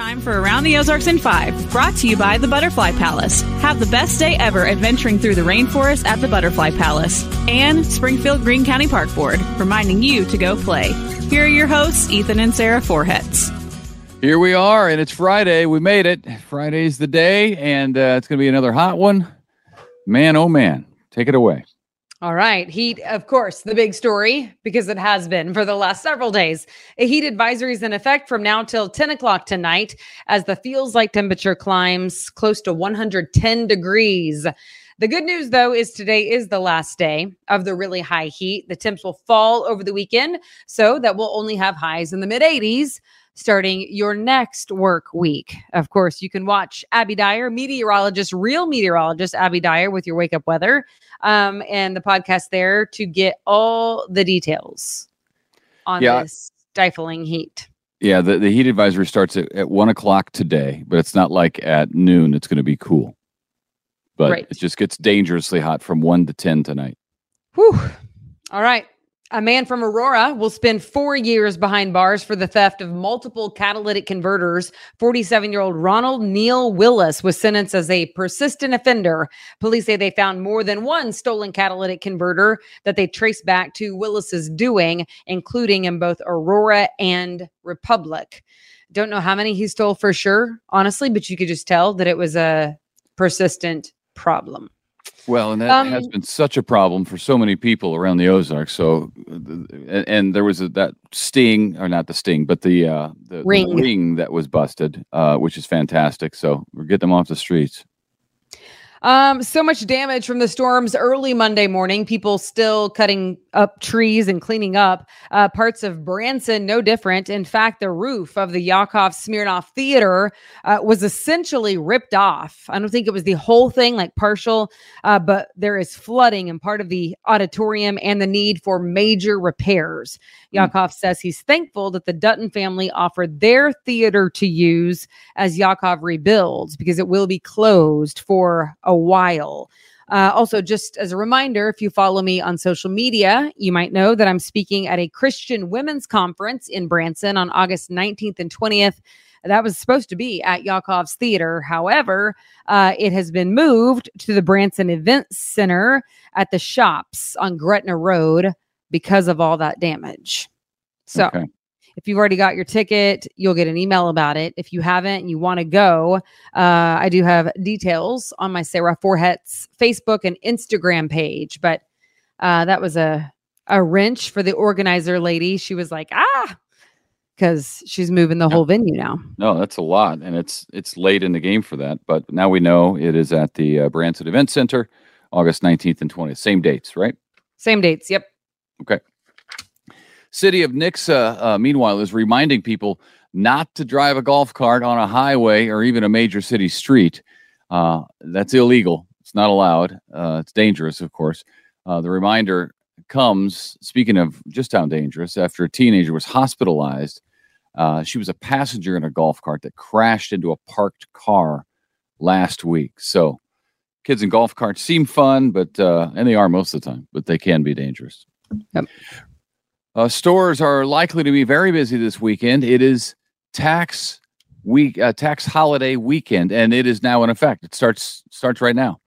time for Around the Ozarks in 5, brought to you by the Butterfly Palace. Have the best day ever adventuring through the rainforest at the Butterfly Palace. And Springfield Greene County Park Board, reminding you to go play. Here are your hosts, Ethan and Sarah Forhetz. Here we are, and it's Friday. We made it. Friday's the day, and uh, it's going to be another hot one. Man, oh man. Take it away. All right. Heat, of course, the big story because it has been for the last several days. A heat advisory is in effect from now till 10 o'clock tonight as the feels like temperature climbs close to 110 degrees. The good news, though, is today is the last day of the really high heat. The temps will fall over the weekend, so that we'll only have highs in the mid 80s starting your next work week. Of course, you can watch Abby Dyer, meteorologist, real meteorologist Abby Dyer with your wake up weather um, and the podcast there to get all the details on Yeah. this stifling heat. Yeah, the, the heat advisory starts at, at one o'clock today, but it's not like at noon it's going to be cool. But Right. it just gets dangerously hot from one to 10 tonight. Whew. All right. A man from Aurora will spend four years behind bars for the theft of multiple catalytic converters. 47 year old Ronald Neil Willis was sentenced as a persistent offender. Police say they found more than one stolen catalytic converter that they traced back to Willis's doing, including in both Aurora and Republic. Don't know how many he stole for sure, honestly, but you could just tell that it was a persistent problem. Well, and that Um, has been such a problem for so many people around the Ozarks. So, uh, and, and there was a, that sting, or not the sting, but the uh, the the Ring. ring that was busted, uh, which is fantastic. So we're getting them off the streets. Um, so much damage from the storms early Monday morning. People still cutting up trees and cleaning up. Uh, parts of Branson, no different. In fact, the roof of the Yakov Smirnoff Theater uh, was essentially ripped off. I don't think it was the whole thing, like partial, uh, but there is flooding in part of the auditorium and the need for major repairs. Yakov says he's thankful that the Dutton family offered their theater to use as Yakov rebuilds because it will be closed for a while. Uh, also, just as a reminder, if you follow me on social media, you might know that I'm speaking at a Christian women's conference in Branson on August 19th and 20th. That was supposed to be at Yakov's Theater. However, uh, it has been moved to the Branson Event Center at the shops on Gretna Road because of all that damage. So, Okay. If you've already got your ticket, you'll get an email about it. If you haven't and you want to go, uh, I do have details on my Sarah Forhet's Facebook and Instagram page. But uh, that was a a wrench for the organizer lady. She was like, ah, because she's moving the whole venue now. No, that's a lot, and it's it's late in the game for that. But now we know it is at the uh, Branson Event Center, August nineteenth and twentieth. Same dates, right? Same dates. Yep. City of Nixa, uh, meanwhile, is reminding people not to drive a golf cart on a highway or even a major city street. Uh, that's illegal. It's not allowed. Uh, it's dangerous, of course. Uh, the reminder comes, speaking of just how dangerous, after a teenager was hospitalized. Uh, she was a passenger in a golf cart that crashed into a parked car last week. So, kids in golf carts seem fun, but uh, and they are most of the time, but they can be dangerous. Yep. Uh, stores are likely to be very busy this weekend. It is tax week, uh, tax holiday weekend, and it is now in effect. It starts starts right now.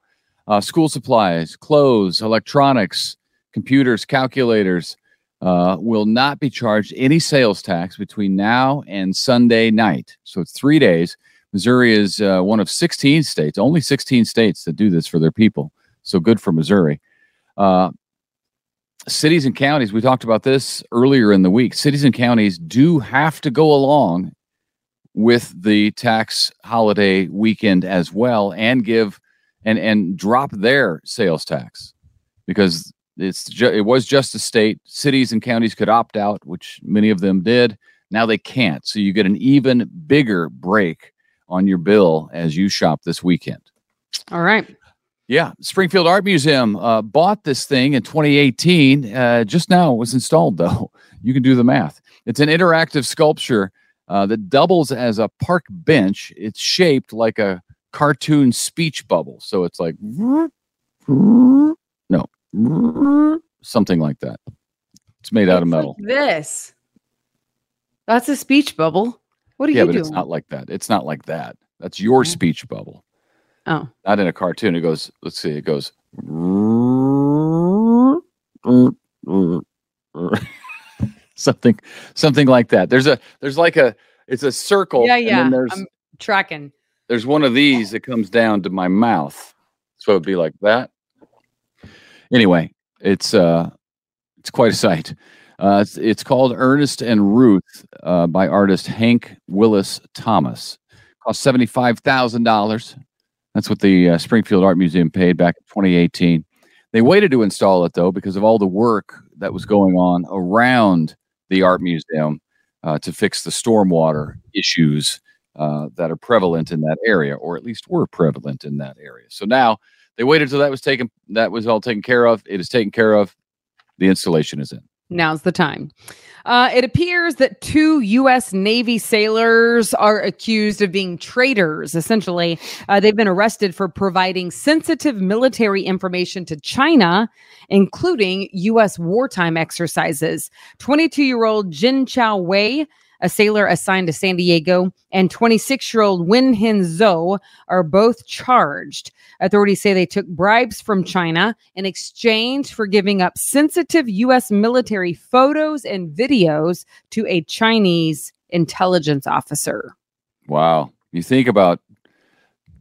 Uh, school supplies, clothes, electronics, computers, calculators uh, will not be charged any sales tax between now and Sunday night. So it's three days. Missouri is uh, one of 16 states, only 16 states that do this for their people. So good for Missouri. Uh, cities and counties, we talked about this earlier in the week. Cities and counties do have to go along with the tax holiday weekend as well and give and and drop their sales tax because it's ju- it was just a state cities and counties could opt out which many of them did now they can't so you get an even bigger break on your bill as you shop this weekend All right. Yeah, Springfield Art Museum uh, bought this thing in 2018. Uh, just now it was installed, though. You can do the math. It's an interactive sculpture uh, that doubles as a park bench. It's shaped like a cartoon speech bubble. So it's like, no, something like that. It's made out of It's like metal. this. That's a speech bubble. What are yeah, you but doing? it's not like that. It's not like that. That's your Oh. speech bubble. Oh, Not in a cartoon. It goes. Let's see. It goes. something, something like that. There's a. There's like a. It's a circle. yeah, and yeah. then there's I'm tracking. there's one of these that comes down to my mouth. So it'd be like that. Anyway, it's uh it's quite a sight. Uh it's, it's called Ernest and Ruth uh by artist Hank Willis Thomas. Cost $75,000. That's what the uh, Springfield Art Museum paid back in 2018. They waited to install it though because of all the work that was going on around the art museum uh, to fix the stormwater issues uh, that are prevalent in that area, or at least were prevalent in that area. So now they waited until that was taken, that was all taken care of. It is taken care of. The installation is in. Now's the time. Uh, it appears that two U.S. Navy sailors are accused of being traitors. Essentially, uh, they've been arrested for providing sensitive military information to China, including U.S. wartime exercises. 22 year old Jin Chao Wei, a sailor assigned to San Diego, and 26 year old Wenheng Zhao are both charged. Authorities say they took bribes from China in exchange for giving up sensitive U.S. military photos and videos to a Chinese intelligence officer. Wow. You think about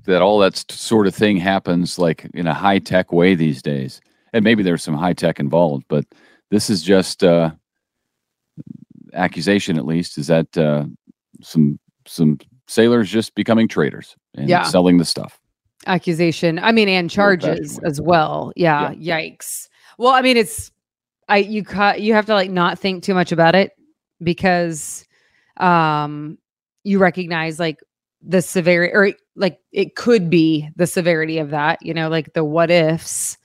that, all that sort of thing happens like in a high tech way these days. And maybe there's some high tech involved, but this is just uh, accusation, at least, is that uh, some some sailors just becoming traders and Yeah. selling the stuff. Accusation, I mean, and charges as well. Yeah, yikes. Well, I mean, it's I you cut you have to like not think too much about it because um you recognize like the severity or like it could be the severity of that, you know, like the what ifs.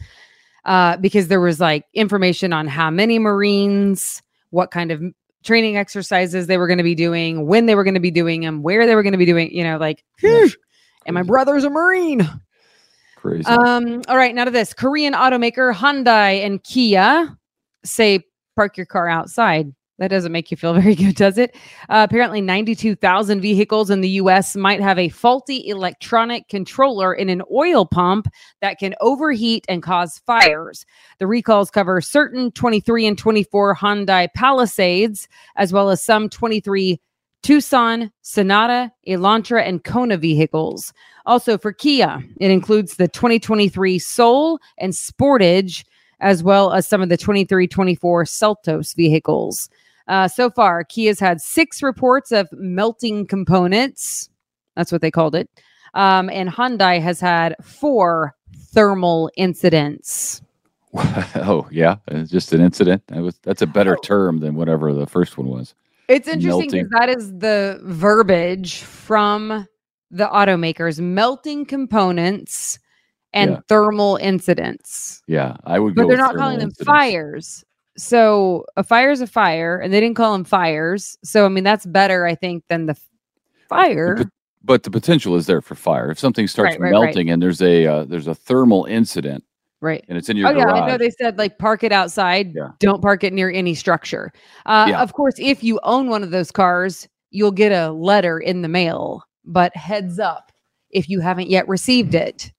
Uh, because there was like information on how many Marines, what kind of training exercises they were going to be doing, when they were going to be doing them, where they were going to be doing, you know, like, Yeah. And my brother's a Marine. Crazy. Um, all right, now to this Korean automaker Hyundai and Kia say park your car outside. That doesn't make you feel very good, does it? Uh, apparently, 92,000 vehicles in the US might have a faulty electronic controller in an oil pump that can overheat and cause fires. The recalls cover certain 23 and 24 Hyundai Palisades, as well as some 23 Tucson, Sonata, Elantra, and Kona vehicles. Also for Kia, it includes the 2023 Soul and Sportage, as well as some of the 23 24 Seltos vehicles. Uh, so far, Kia's had six reports of melting components. That's what they called it. Um, and Hyundai has had four thermal incidents. oh yeah, it's just an incident. That was that's a better Oh. term than whatever the first one was. It's interesting because that is the verbiage from the automakers melting components and Yeah. thermal incidents. Yeah, I would. but they're not calling them incidents. fires. So a fire is a fire, and they didn't call them fires. So I mean, that's better, I think, than the fire. But, but the potential is there for fire. If something starts Right, right, right. melting and there's a uh, there's a thermal incident right. and it's in your Oh yeah, I know they said like park it outside. Yeah. Don't park it near any structure. Uh, Yeah. Of course, if you own one of those cars, you'll get a letter in the mail. But heads up, if you haven't yet received it,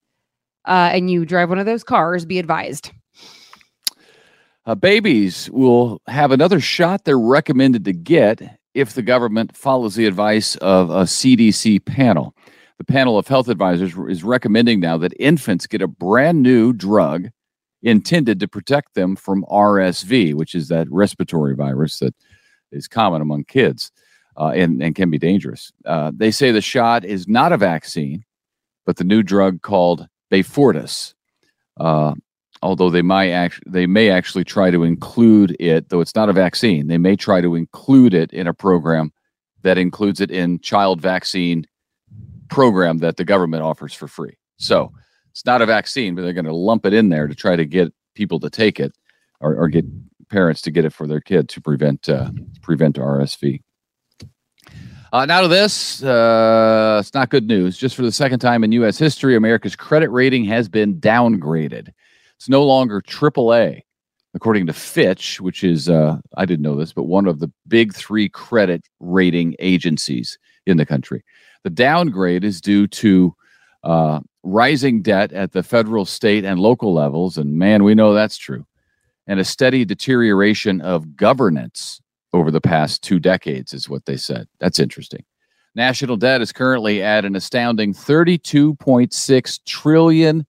uh, and you drive one of those cars, be advised. Uh, babies will have another shot they're recommended to get if the government follows the advice of a CDC panel. The panel of health advisors is recommending now that infants get a brand new drug intended to protect them from RSV, which is that respiratory virus that is common among kids uh, and, and can be dangerous. Uh, they say the shot is not a vaccine, but the new drug called Beyfortus. Uh, although they might actually they may actually try to include it though it's not a vaccine they may try to include it in a program that includes it in child vaccine program that the government offers for free so it's not a vaccine but they're going to lump it in there to try to get people to take it or, or get parents to get it for their kid to prevent uh, prevent rsv uh, now to this, uh, it's not good news. Just for the second time in U.S. history, America's credit rating has been downgraded. It's no longer AAA, according to Fitch, which is, uh, I didn't know this, but one of the big three credit rating agencies. in the country. The downgrade is due to uh, rising debt at the federal, state, and local levels. And man, we know that's true. And a steady deterioration of governance over the past two decades, is what they said. That's interesting. National debt is currently at an astounding $32.6 trillion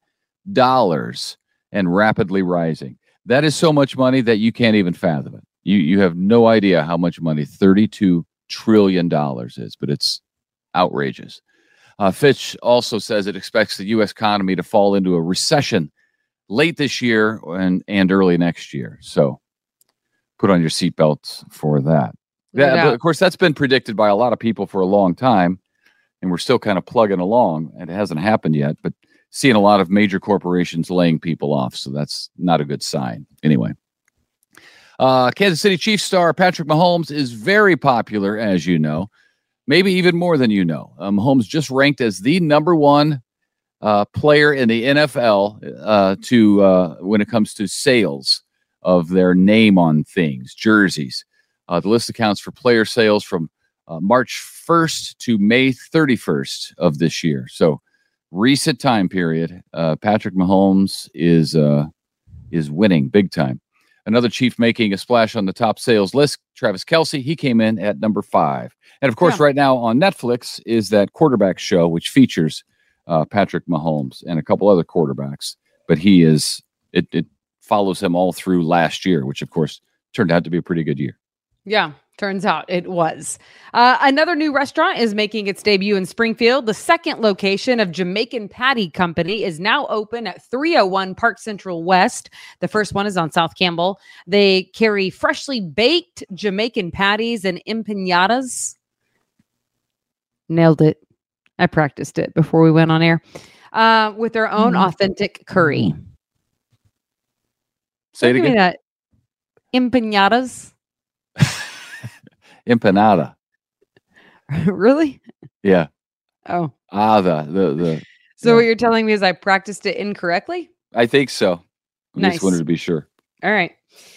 and rapidly rising. That is so much money that you can't even fathom it. You, you have no idea how much money $32 trillion is, but it's outrageous. Uh, Fitch also says it expects the U.S. economy to fall into a recession late this year and, and early next year. So put on your seatbelts for that. Yeah, but of course, that's been predicted by a lot of people for a long time, and we're still kind of plugging along. And it hasn't happened yet, but seeing a lot of major corporations laying people off, so that's not a good sign. Anyway, uh, Kansas City Chiefs star Patrick Mahomes is very popular, as you know, maybe even more than you know. Um, Mahomes just ranked as the number one uh, player in the NFL uh, to uh, when it comes to sales of their name on things, jerseys. Uh, the list accounts for player sales from uh, March 1st to May 31st of this year. So, recent time period, uh, Patrick Mahomes is uh, is winning big time. Another Chief making a splash on the top sales list, Travis Kelce. He came in at number five, and of course, yeah. right now on Netflix is that quarterback show which features uh, Patrick Mahomes and a couple other quarterbacks. But he is it, it follows him all through last year, which of course turned out to be a pretty good year. Yeah, turns out it was. Uh, another new restaurant is making its debut in Springfield. The second location of Jamaican Patty Company is now open at 301 Park Central West. The first one is on South Campbell. They carry freshly baked Jamaican patties and empanadas. Nailed it. I practiced it before we went on air. Uh, with their own mm. authentic curry. Say it again. Empanadas. Empanada. really? Yeah. Oh. Ah, the the the. So yeah. what you're telling me is I practiced it incorrectly? I think so. I nice. just wanted to be sure. All right.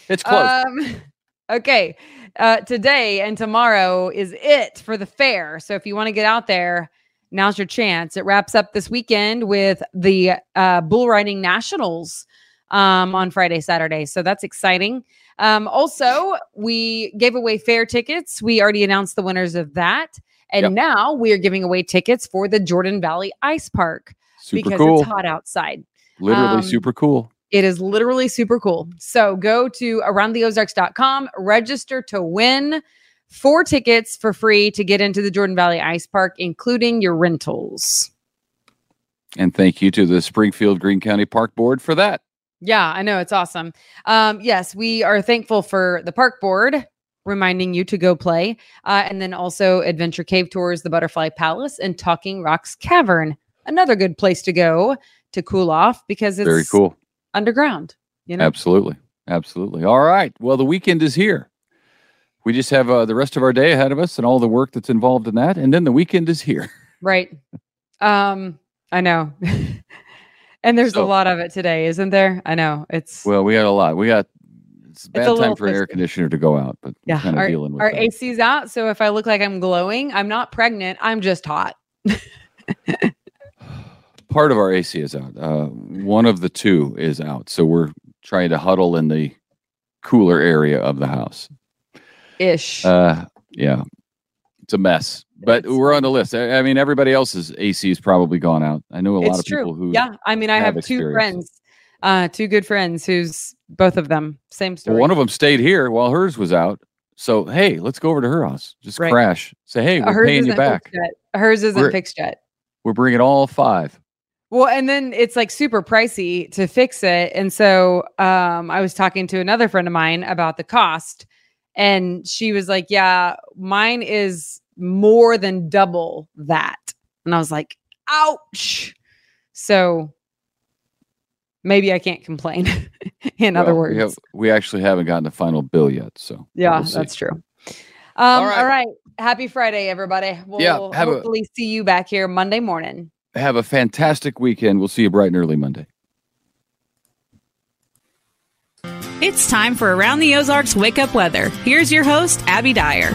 It's close. Um, okay. Uh, today and tomorrow is it for the fair. So if you want to get out there, now's your chance. It wraps up this weekend with the uh, bull riding nationals um, on Friday, Saturday. So that's exciting. Um, also, we gave away fair tickets. We already announced the winners of that. And yep. now we are giving away tickets for the Jordan Valley Ice Park super because cool. it's hot outside. Literally um, super cool. It is literally super cool. So go to aroundtheozarks.com, register to win four tickets for free to get into the Jordan Valley Ice Park, including your rentals. And thank you to the Springfield Greene County Park Board for that. Yeah, I know. It's awesome. Um, yes, we are thankful for the park board reminding you to go play. Uh, and then also Adventure Cave Tours, the Butterfly Palace, and Talking Rocks Cavern. Another good place to go to cool off because it's very cool underground. You know, absolutely, absolutely. All right. Well, the weekend is here. We just have uh, the rest of our day ahead of us and all the work that's involved in that, and then the weekend is here. Right. Um, I know. And there's so, a lot of it today, isn't there? I know it's well, we got a lot. We got it's bad it's time for an air conditioner to go out, but yeah, kind of our, dealing with our that. AC's out. So if I look like I'm glowing, I'm not pregnant. I'm just hot. Part of our AC is out. Uh, one of the two is out. So we're trying to huddle in the cooler area of the house. Ish. Uh, yeah, it's a mess but we're on the list. I, I, mean, everybody else's AC is probably gone out. I know a lot of true. people who. Yeah, I mean, I have, have two friends, uh, two good friends who's both of them same story. Well, one of them stayed here while hers was out. So hey, let's go over to her house. Just right. crash. Say hey, uh, we're hers paying you back. Hers isn't we're, fixed yet. We're bringing all five. Well, and then it's like super pricey to fix it. And so um, I was talking to another friend of mine about the cost, and she was like, "Yeah, mine is more than double that. And I was like, ouch. So maybe I can't complain. in well, other words, we, have, we, actually haven't gotten the final bill yet. So yeah, we'll that's true. Um, all, right. all right. Happy Friday, everybody. We'll yeah, hopefully a, see you back here Monday morning. Have a fantastic weekend. We'll see you bright and early Monday. It's time for Around the Ozarks Wake Up Weather. Here's your host, Abby Dyer.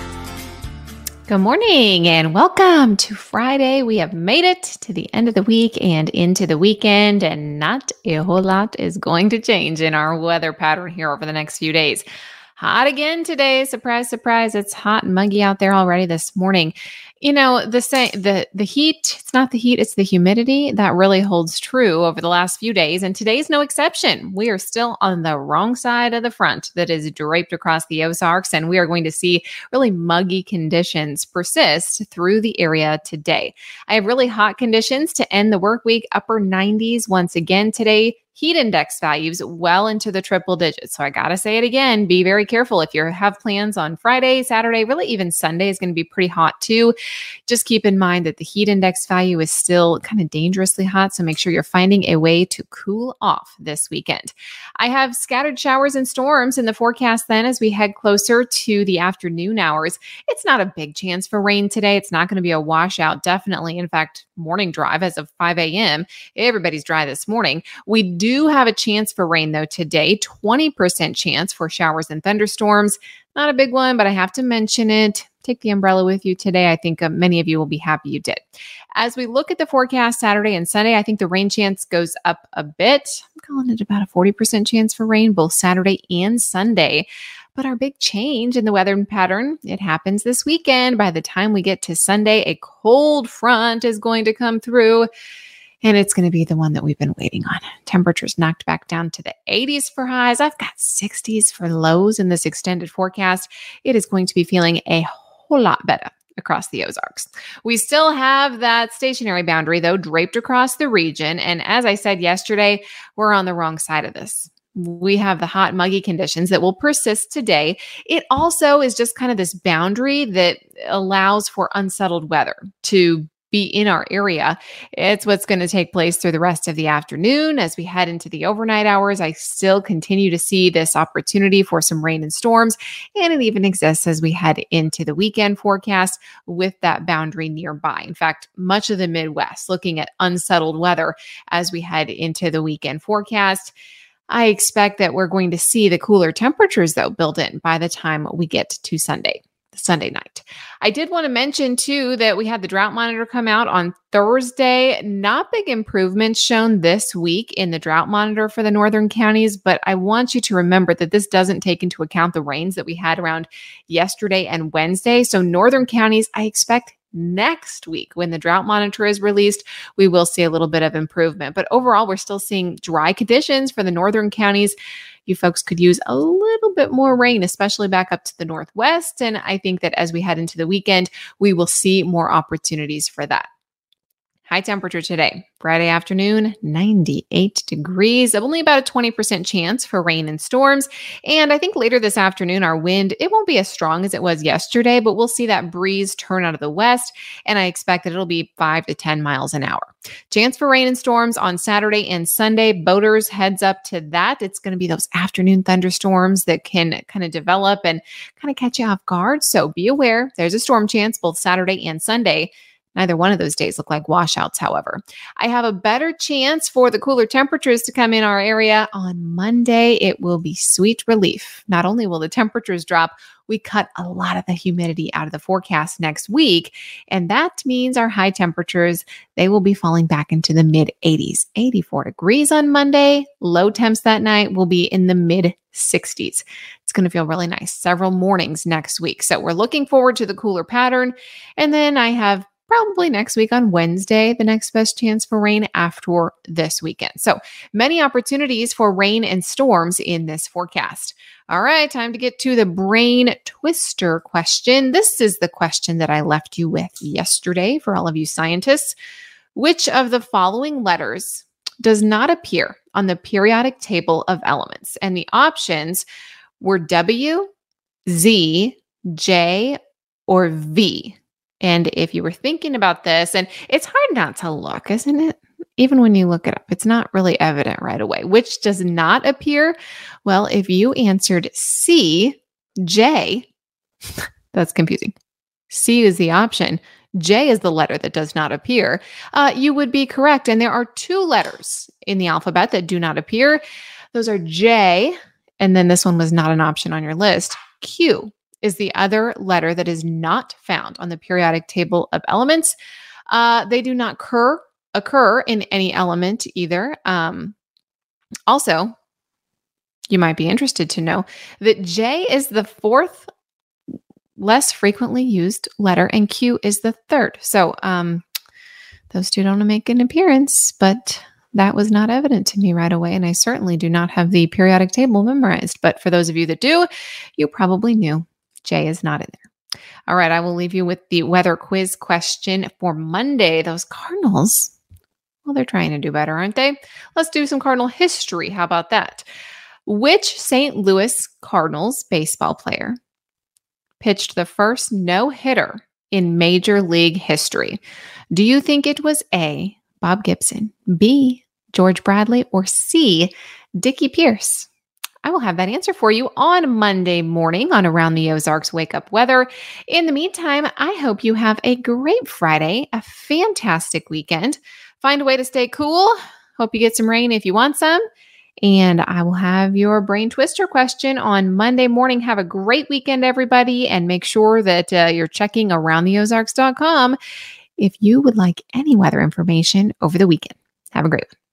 Good morning and welcome to Friday. We have made it to the end of the week and into the weekend, and not a whole lot is going to change in our weather pattern here over the next few days. Hot again today. Surprise, surprise. It's hot and muggy out there already this morning. You know, the same the the heat, it's not the heat, it's the humidity that really holds true over the last few days and today's no exception. We are still on the wrong side of the front that is draped across the Ozarks and we are going to see really muggy conditions persist through the area today. I have really hot conditions to end the work week, upper 90s once again today heat index values well into the triple digits. So I got to say it again, be very careful if you have plans on Friday, Saturday, really even Sunday is going to be pretty hot too. Just keep in mind that the heat index value is still kind of dangerously hot, so make sure you're finding a way to cool off this weekend. I have scattered showers and storms in the forecast then as we head closer to the afternoon hours. It's not a big chance for rain today. It's not going to be a washout, definitely. In fact, morning drive as of 5 a.m. Everybody's dry this morning. We do have a chance for rain though today, 20% chance for showers and thunderstorms. Not a big one, but I have to mention it. Take the umbrella with you today. I think uh, many of you will be happy you did. As we look at the forecast Saturday and Sunday, I think the rain chance goes up a bit. I'm calling it about a 40% chance for rain both Saturday and Sunday. But our big change in the weather pattern, it happens this weekend. By the time we get to Sunday, a cold front is going to come through and it's going to be the one that we've been waiting on. Temperatures knocked back down to the 80s for highs. I've got 60s for lows in this extended forecast. It is going to be feeling a whole lot better across the Ozarks. We still have that stationary boundary, though, draped across the region. And as I said yesterday, we're on the wrong side of this we have the hot, muggy conditions that will persist today. It also is just kind of this boundary that allows for unsettled weather to be in our area. It's what's going to take place through the rest of the afternoon as we head into the overnight hours. I still continue to see this opportunity for some rain and storms, and it even exists as we head into the weekend forecast with that boundary nearby. In fact, much of the Midwest looking at unsettled weather as we head into the weekend forecast. I expect that we're going to see the cooler temperatures, though, built in by the time we get to Sunday. Sunday night. I did want to mention too that we had the drought monitor come out on Thursday. Not big improvements shown this week in the drought monitor for the northern counties, but I want you to remember that this doesn't take into account the rains that we had around yesterday and Wednesday. So, northern counties, I expect next week when the drought monitor is released, we will see a little bit of improvement. But overall, we're still seeing dry conditions for the northern counties. You folks could use a little bit more rain, especially back up to the northwest. And I think that as we head into the weekend, we will see more opportunities for that. High temperature today, Friday afternoon, 98 degrees, only about a 20% chance for rain and storms. And I think later this afternoon, our wind, it won't be as strong as it was yesterday, but we'll see that breeze turn out of the west. And I expect that it'll be five to 10 miles an hour. Chance for rain and storms on Saturday and Sunday. Boaters heads up to that. It's going to be those afternoon thunderstorms that can kind of develop and kind of catch you off guard. So be aware there's a storm chance both Saturday and Sunday. Neither one of those days look like washouts, however. I have a better chance for the cooler temperatures to come in our area on Monday. It will be sweet relief. Not only will the temperatures drop, we cut a lot of the humidity out of the forecast next week. And that means our high temperatures, they will be falling back into the mid 80s. 84 degrees on Monday. Low temps that night will be in the mid 60s. It's going to feel really nice several mornings next week. So we're looking forward to the cooler pattern. And then I have probably next week on Wednesday, the next best chance for rain after this weekend. So many opportunities for rain and storms in this forecast. All right, time to get to the brain twister question. This is the question that I left you with yesterday for all of you scientists. Which of the following letters does not appear on the periodic table of elements? And the options were W, Z, J, or V. And if you were thinking about this, and it's hard not to look, isn't it? Even when you look it up, it's not really evident right away. Which does not appear? Well, if you answered C, J, that's confusing. C is the option. J is the letter that does not appear. Uh, you would be correct. And there are two letters in the alphabet that do not appear. Those are J, and then this one was not an option on your list, Q. is the other letter that is not found on the periodic table of elements. Uh, they do not occur occur in any element either. Um, also, you might be interested to know that J is the fourth less frequently used letter, and Q is the third. So, um, those two don't make an appearance, but that was not evident to me right away. And I certainly do not have the periodic table memorized. But for those of you that do, you probably knew J is not in there. All right, I will leave you with the weather quiz question for Monday. Those Cardinals, well, they're trying to do better, aren't they? Let's do some Cardinal history. How about that? Which St. Louis Cardinals baseball player pitched the first no hitter in Major League history? Do you think it was A, Bob Gibson, B, George Bradley, or C, Dickie Pierce? I will have that answer for you on Monday morning on Around the Ozarks Wake Up Weather. In the meantime, I hope you have a great Friday, a fantastic weekend. Find a way to stay cool. Hope you get some rain if you want some. And I will have your brain twister question on Monday morning. Have a great weekend, everybody, and make sure that uh, you're checking aroundtheozarks.com if you would like any weather information over the weekend. Have a great one.